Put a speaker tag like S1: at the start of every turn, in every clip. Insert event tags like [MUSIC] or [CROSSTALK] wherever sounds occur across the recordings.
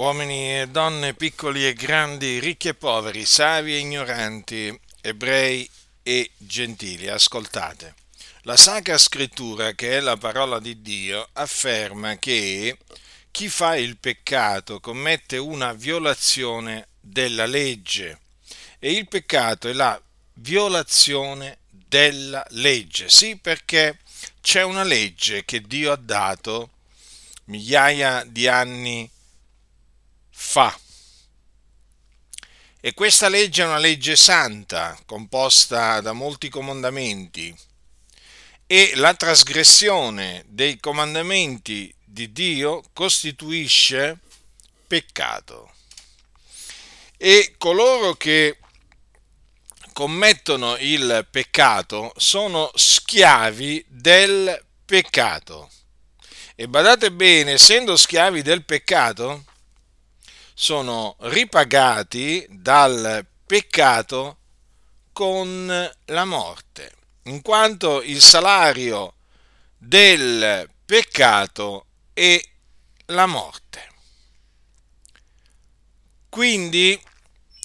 S1: Uomini e donne, piccoli e grandi, ricchi e poveri, savi e ignoranti, ebrei e gentili, ascoltate. La Sacra Scrittura, che è la parola di Dio, afferma che chi fa il peccato commette una violazione della legge e il peccato è la violazione della legge. Sì, perché c'è una legge che Dio ha dato migliaia di anni fa. E questa legge è una legge santa, composta da molti comandamenti, e la trasgressione dei comandamenti di Dio costituisce peccato. E coloro che commettono il peccato sono schiavi del peccato. E badate bene, essendo schiavi del peccato, sono ripagati dal peccato con la morte, in quanto il salario del peccato è la morte. Quindi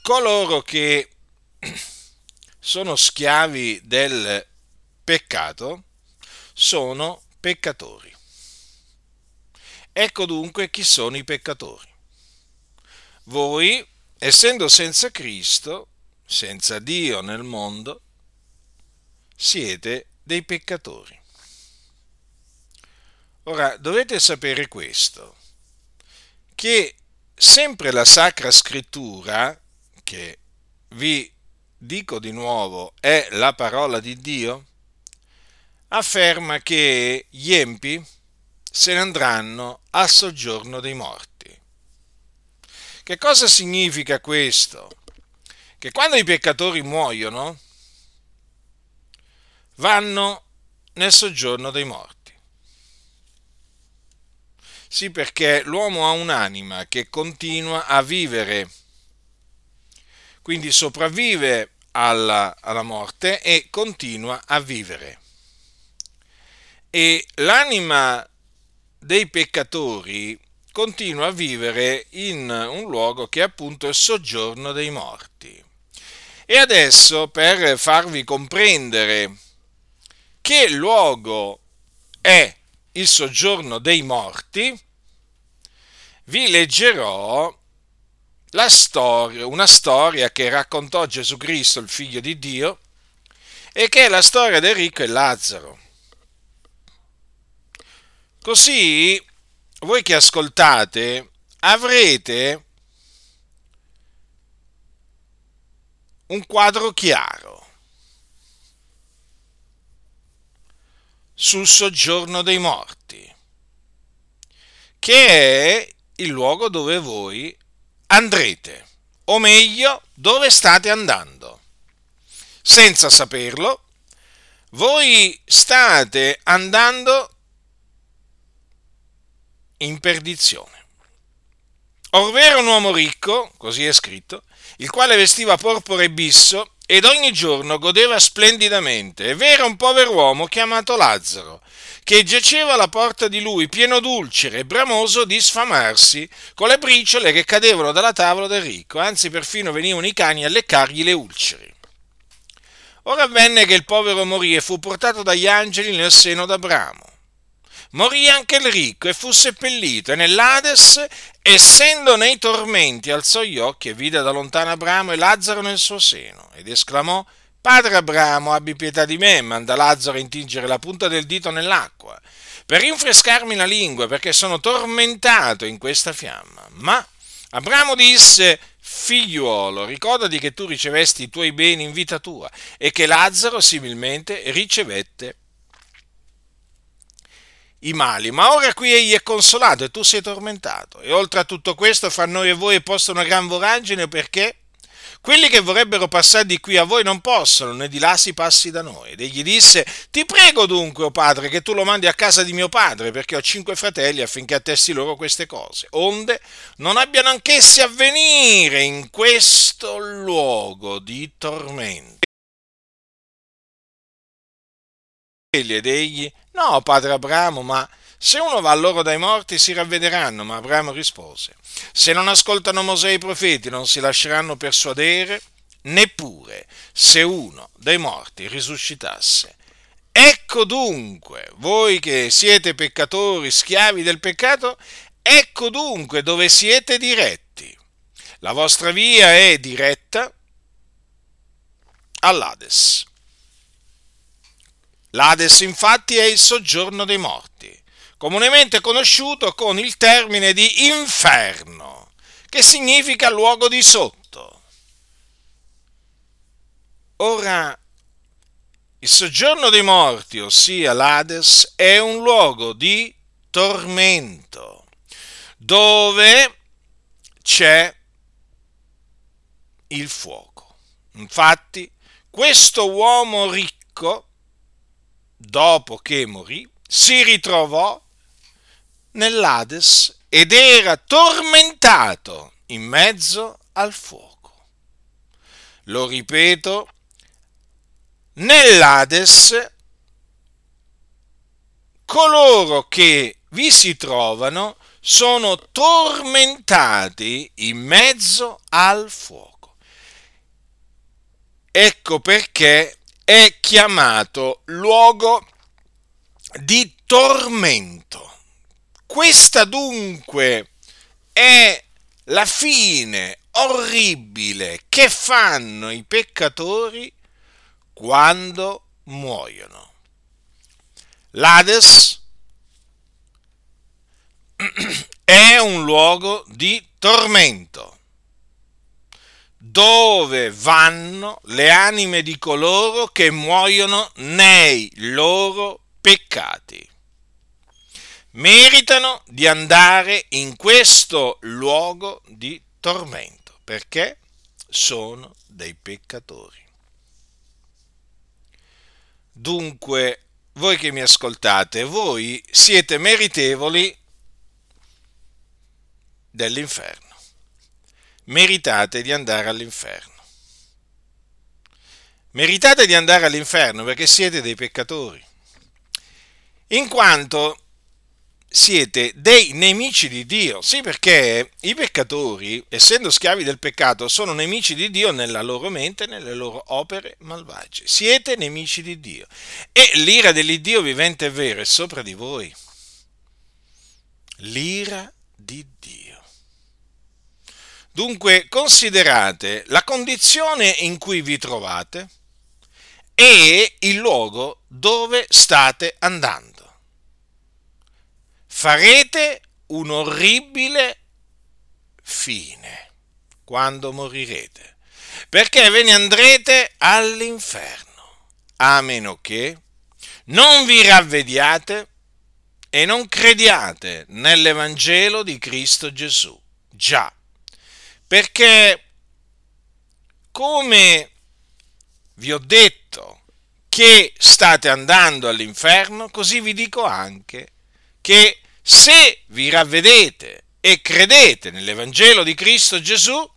S1: coloro che [CLEARS THROAT] sono schiavi del peccato sono peccatori. Ecco dunque chi sono i peccatori. Voi, essendo senza Cristo, senza Dio nel mondo, siete dei peccatori. Ora, dovete sapere questo, che sempre la Sacra Scrittura, che vi dico di nuovo è la parola di Dio, afferma che gli empi se ne andranno al soggiorno dei morti. Che cosa significa questo? Che quando i peccatori muoiono, vanno nel soggiorno dei morti. Sì, perché l'uomo ha un'anima che continua a vivere, quindi sopravvive alla, alla morte e continua a vivere. E l'anima dei peccatori continua a vivere in un luogo che è appunto il soggiorno dei morti. E adesso per farvi comprendere che luogo è il soggiorno dei morti, vi leggerò storia, una storia che raccontò Gesù Cristo, il figlio di Dio, e che è la storia del ricco e Lazzaro. Così voi che ascoltate avrete un quadro chiaro sul soggiorno dei morti, che è il luogo dove voi andrete, o meglio, dove state andando. Senza saperlo, voi state andando in perdizione. Orvero un uomo ricco, così è scritto, il quale vestiva porpora e bisso ed ogni giorno godeva splendidamente. È vero un povero uomo chiamato Lazzaro, che giaceva alla porta di lui pieno d'ulcere e bramoso di sfamarsi con le briciole che cadevano dalla tavola del ricco, anzi perfino venivano i cani a leccargli le ulceri. Ora avvenne che il povero morì e fu portato dagli angeli nel seno d'Abramo morì anche il ricco e fu seppellito e nell'Ades, essendo nei tormenti, alzò gli occhi e vide da lontano Abramo e Lazzaro nel suo seno ed esclamò, Padre Abramo, abbi pietà di me, manda Lazzaro a intingere la punta del dito nell'acqua, per rinfrescarmi la lingua, perché sono tormentato in questa fiamma. Ma Abramo disse, figliuolo, ricordati che tu ricevesti i tuoi beni in vita tua e che Lazzaro similmente ricevette i mali, ma ora qui egli è consolato e tu sei tormentato. E oltre a tutto questo, fra noi e voi è posta una gran voragine perché quelli che vorrebbero passare di qui a voi non possono, né di là si passi da noi. Ed egli disse, ti prego dunque, o oh padre, che tu lo mandi a casa di mio padre, perché ho cinque fratelli affinché attesti loro queste cose, onde non abbiano anch'essi a venire in questo luogo di tormento. Ed egli No, padre Abramo, ma Se uno va loro dai morti si ravvederanno, ma Abramo rispose, se non ascoltano Mosè e i profeti non si lasceranno persuadere, neppure se uno dei morti risuscitasse. Ecco dunque, voi che siete peccatori, schiavi del peccato, ecco dunque dove siete diretti. La vostra via è diretta all'Ades. L'Ades infatti è il soggiorno dei morti, comunemente conosciuto con il termine di inferno, che significa luogo di sotto. Ora, il soggiorno dei morti, ossia l'Ades, è un luogo di tormento, dove c'è il fuoco. Infatti, questo uomo ricco, dopo che morì, si ritrovò nell'Ades ed era tormentato in mezzo al fuoco. Lo ripeto, nell'Ades coloro che vi si trovano sono tormentati in mezzo al fuoco. Ecco perché è chiamato luogo di tormento. Questa dunque è la fine orribile che fanno i peccatori quando muoiono. L'Ades [CLEARS THROAT] è un luogo di tormento dove vanno le anime di coloro che muoiono nei loro peccati. Meritano di andare in questo luogo di tormento perché sono dei peccatori. Dunque, voi che mi ascoltate, voi siete meritevoli dell'inferno. Meritate di andare all'inferno. Meritate di andare all'inferno perché siete dei peccatori. In quanto siete dei nemici di Dio. Sì, perché i peccatori, essendo schiavi del peccato, sono nemici di Dio nella loro mente, nelle loro opere malvagie. Siete nemici di Dio. E l'ira dell'Iddio vivente e vero è sopra di voi. L'ira di Dio. Dunque considerate la condizione in cui vi trovate e il luogo dove state andando farete un orribile fine quando morirete, perché ve ne andrete all'inferno, a meno che non vi ravvediate e non crediate nell'Evangelo di Cristo Gesù. Già, perché come vi ho detto che state andando all'inferno, così vi dico anche che se vi ravvedete e credete nell'Evangelo di Cristo Gesù,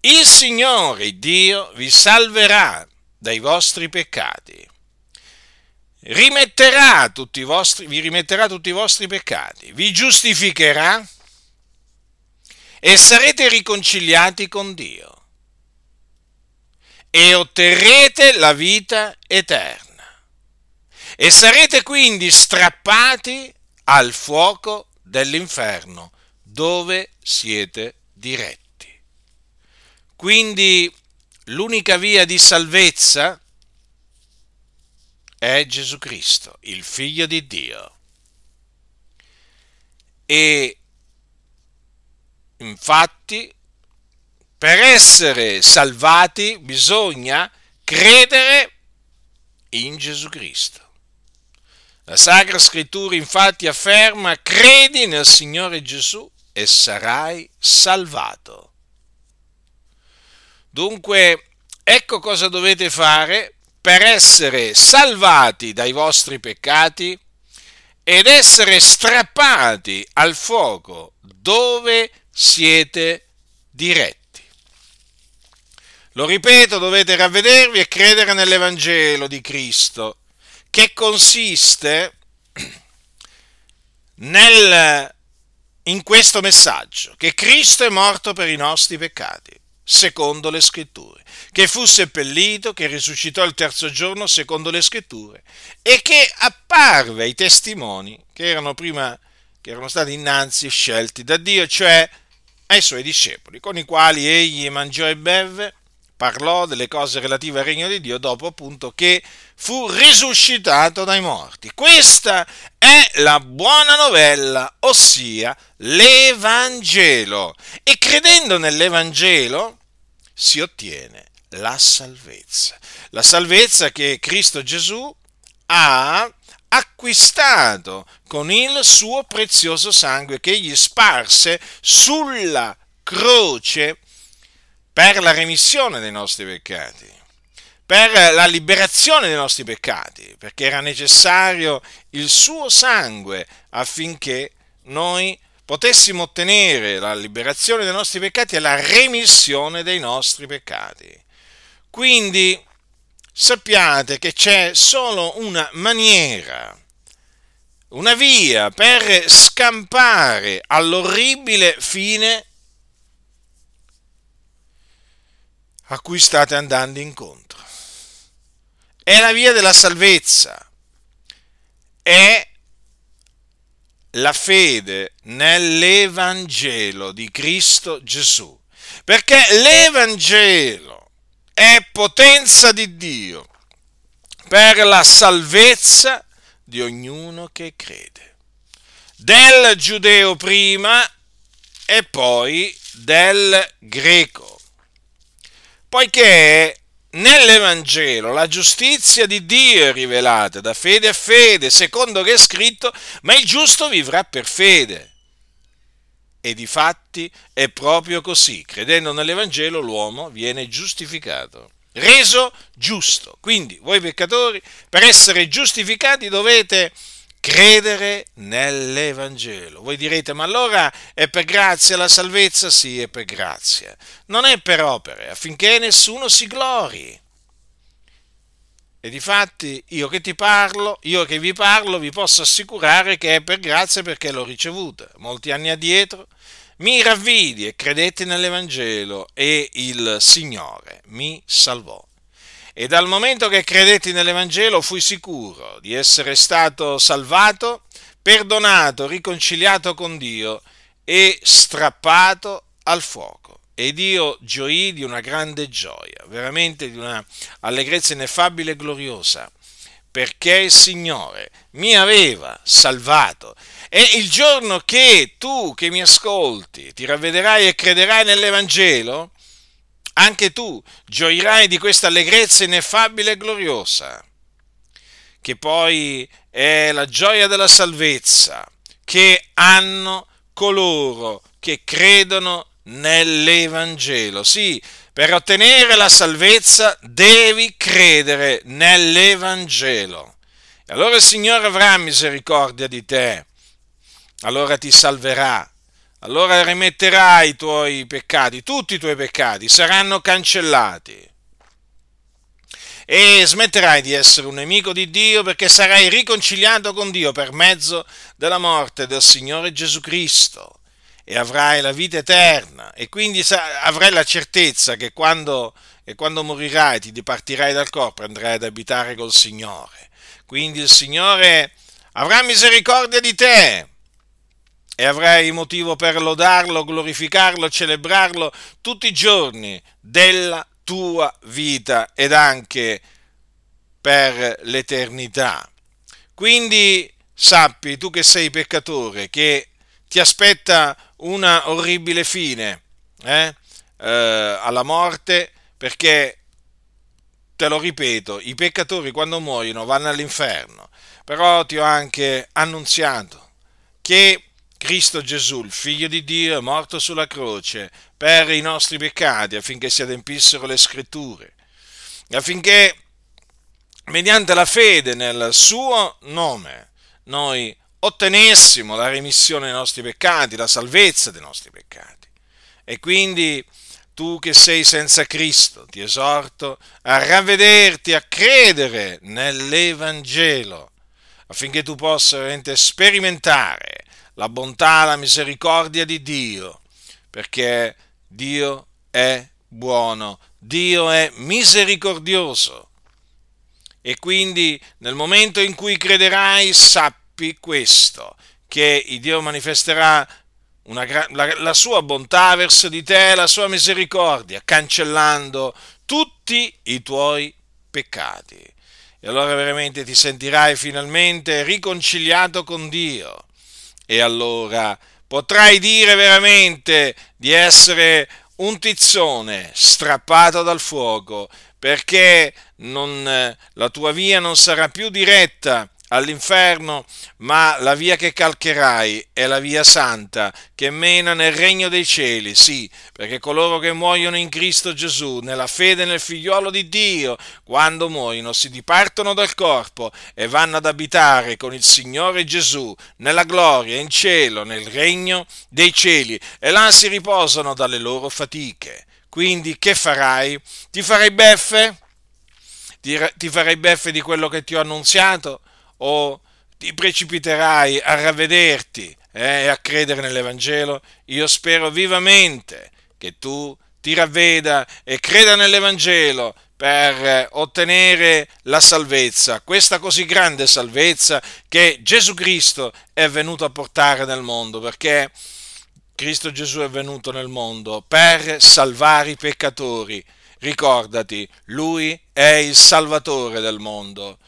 S1: il Signore Dio vi salverà dai vostri peccati. Rimetterà vostri, vi rimetterà tutti i vostri peccati, vi giustificherà e sarete riconciliati con Dio e otterrete la vita eterna e sarete quindi strappati al fuoco dell'inferno, dove siete diretti. Quindi l'unica via di salvezza è Gesù Cristo, il figlio di Dio. E infatti per essere salvati bisogna credere in Gesù Cristo. La Sacra Scrittura infatti afferma, credi nel Signore Gesù e sarai salvato. Dunque, ecco cosa dovete fare per essere salvati dai vostri peccati ed essere strappati al fuoco dove siete diretti. Lo ripeto, dovete ravvedervi e credere nell'Evangelo di Cristo che consiste nel, in questo messaggio, che Cristo è morto per i nostri peccati, secondo le scritture, che fu seppellito, che risuscitò il terzo giorno, secondo le scritture, e che apparve ai testimoni che erano prima, che erano stati innanzi scelti da Dio, cioè ai suoi discepoli, con i quali egli mangiò e bevve, parlò delle cose relative al regno di Dio dopo appunto che fu risuscitato dai morti. Questa è la buona novella, ossia l'Evangelo. E credendo nell'Evangelo si ottiene la salvezza. La salvezza che Cristo Gesù ha acquistato con il suo prezioso sangue che egli sparse sulla croce per la remissione dei nostri peccati, per la liberazione dei nostri peccati, perché era necessario il suo sangue affinché noi potessimo ottenere la liberazione dei nostri peccati e la remissione dei nostri peccati. Quindi sappiate che c'è solo una maniera, una via per scampare all'orribile fine a cui state andando incontro. È la via della salvezza, è la fede nell'Evangelo di Cristo Gesù, perché l'Evangelo è potenza di Dio per la salvezza di ognuno che crede, del giudeo prima e poi del greco, poiché nell'Evangelo la giustizia di Dio è rivelata da fede a fede, secondo che è scritto, ma il giusto vivrà per fede. E di fatti è proprio così. Credendo nell'Evangelo l'uomo viene giustificato, reso giusto. Quindi voi peccatori, per essere giustificati dovete credere nell'Evangelo. Voi direte, ma allora è per grazia la salvezza? Sì, è per grazia. Non è per opere, affinché nessuno si glori. E difatti io che ti parlo, io che vi parlo, vi posso assicurare che è per grazia perché l'ho ricevuta. Molti anni addietro mi ravvidi e credetti nell'Evangelo e il Signore mi salvò. E dal momento che credetti nell'Evangelo fui sicuro di essere stato salvato, perdonato, riconciliato con Dio e strappato al fuoco ed io gioii di una grande gioia, veramente di una allegrezza ineffabile e gloriosa, perché il Signore mi aveva salvato. E il giorno che tu che mi ascolti ti ravvederai e crederai nell'Evangelo, anche tu gioirai di questa allegrezza ineffabile e gloriosa, che poi è la gioia della salvezza che hanno coloro che credono nell'Evangelo. Sì, per ottenere la salvezza devi credere nell'Evangelo. E allora il Signore avrà misericordia di te, allora ti salverà, allora rimetterà i tuoi peccati, tutti i tuoi peccati saranno cancellati. E smetterai di essere un nemico di Dio perché sarai riconciliato con Dio per mezzo della morte del Signore Gesù Cristo e avrai la vita eterna e quindi avrai la certezza che quando, che quando morirai ti dipartirai dal corpo e andrai ad abitare col Signore. Quindi il Signore avrà misericordia di te e avrai motivo per lodarlo, glorificarlo, celebrarlo tutti i giorni della tua vita ed anche per l'eternità. Quindi sappi, tu che sei peccatore, che ti aspetta una orribile fine eh? Eh, alla morte perché, te lo ripeto, i peccatori quando muoiono vanno all'inferno, però ti ho anche annunziato che Cristo Gesù, il figlio di Dio, è morto sulla croce per i nostri peccati affinché si adempissero le scritture, affinché mediante la fede nel suo nome noi ottenessimo la remissione dei nostri peccati, la salvezza dei nostri peccati. E quindi tu che sei senza Cristo, ti esorto a ravvederti, a credere nell'Evangelo, affinché tu possa veramente sperimentare la bontà, la misericordia di Dio, perché Dio è buono, Dio è misericordioso. E quindi nel momento in cui crederai sappi questo, che il Dio manifesterà una, la, la sua bontà verso di te, la sua misericordia, cancellando tutti i tuoi peccati. E allora veramente ti sentirai finalmente riconciliato con Dio. E allora potrai dire veramente di essere un tizzone strappato dal fuoco, perché non, la tua via non sarà più diretta all'inferno, ma la via che calcherai è la via santa che mena nel regno dei cieli, sì, perché coloro che muoiono in Cristo Gesù, nella fede nel figliuolo di Dio, quando muoiono si dipartono dal corpo e vanno ad abitare con il Signore Gesù nella gloria, in cielo, nel regno dei cieli, e là si riposano dalle loro fatiche. Quindi che farai? Ti farai beffe? Ti, farai beffe di quello che ti ho annunziato? O ti precipiterai a ravvederti eh, e a credere nell'Evangelo, io spero vivamente che tu ti ravveda e creda nell'Evangelo per ottenere la salvezza, questa così grande salvezza che Gesù Cristo è venuto a portare nel mondo, perché Cristo Gesù è venuto nel mondo per salvare i peccatori. Ricordati, Lui è il Salvatore del mondo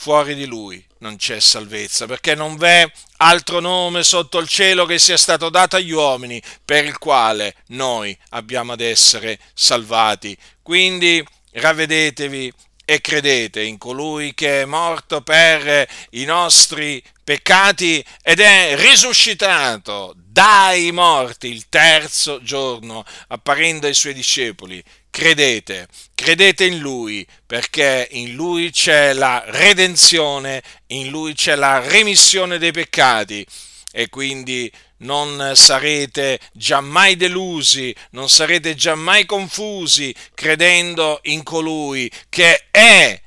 S1: fuori di lui non c'è salvezza, perché non v'è altro nome sotto il cielo che sia stato dato agli uomini per il quale noi abbiamo ad essere salvati. Quindi ravvedetevi e credete in colui che è morto per i nostri peccati ed è risuscitato dai morti il terzo giorno, apparendo ai suoi discepoli credete, credete in Lui, perché in Lui c'è la redenzione, in Lui c'è la remissione dei peccati e quindi non sarete giammai delusi, non sarete giammai confusi credendo in colui che è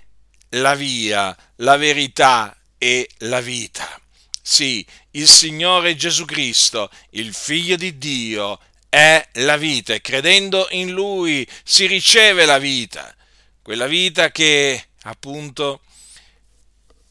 S1: la via, la verità e la vita. Sì, il Signore Gesù Cristo, il Figlio di Dio, è la vita e credendo in Lui si riceve la vita, quella vita che appunto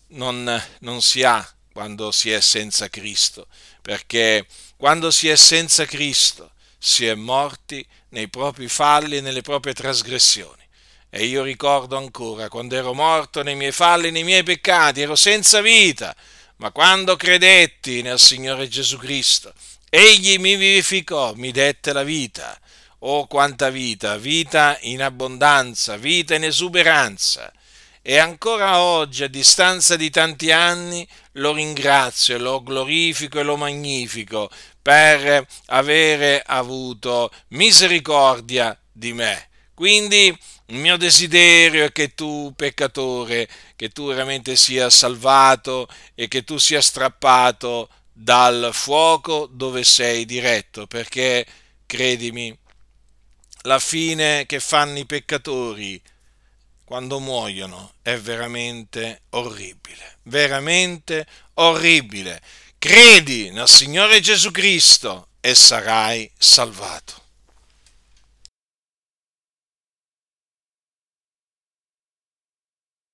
S1: non, non si ha quando si è senza Cristo, perché quando si è senza Cristo si è morti nei propri falli e nelle proprie trasgressioni. E io ricordo ancora quando ero morto nei miei falli, nei miei peccati, ero senza vita, ma quando credetti nel Signore Gesù Cristo, Egli mi vivificò, mi dette la vita. Oh, quanta vita, vita in abbondanza, vita in esuberanza. E ancora oggi, a distanza di tanti anni, lo ringrazio, lo glorifico e lo magnifico per avere avuto misericordia di me. Quindi il mio desiderio è che tu, peccatore, che tu veramente sia salvato e che tu sia strappato dal fuoco dove sei diretto, perché credimi, la fine che fanno i peccatori quando muoiono è veramente orribile, veramente orribile. Credi nel Signore Gesù Cristo e sarai salvato.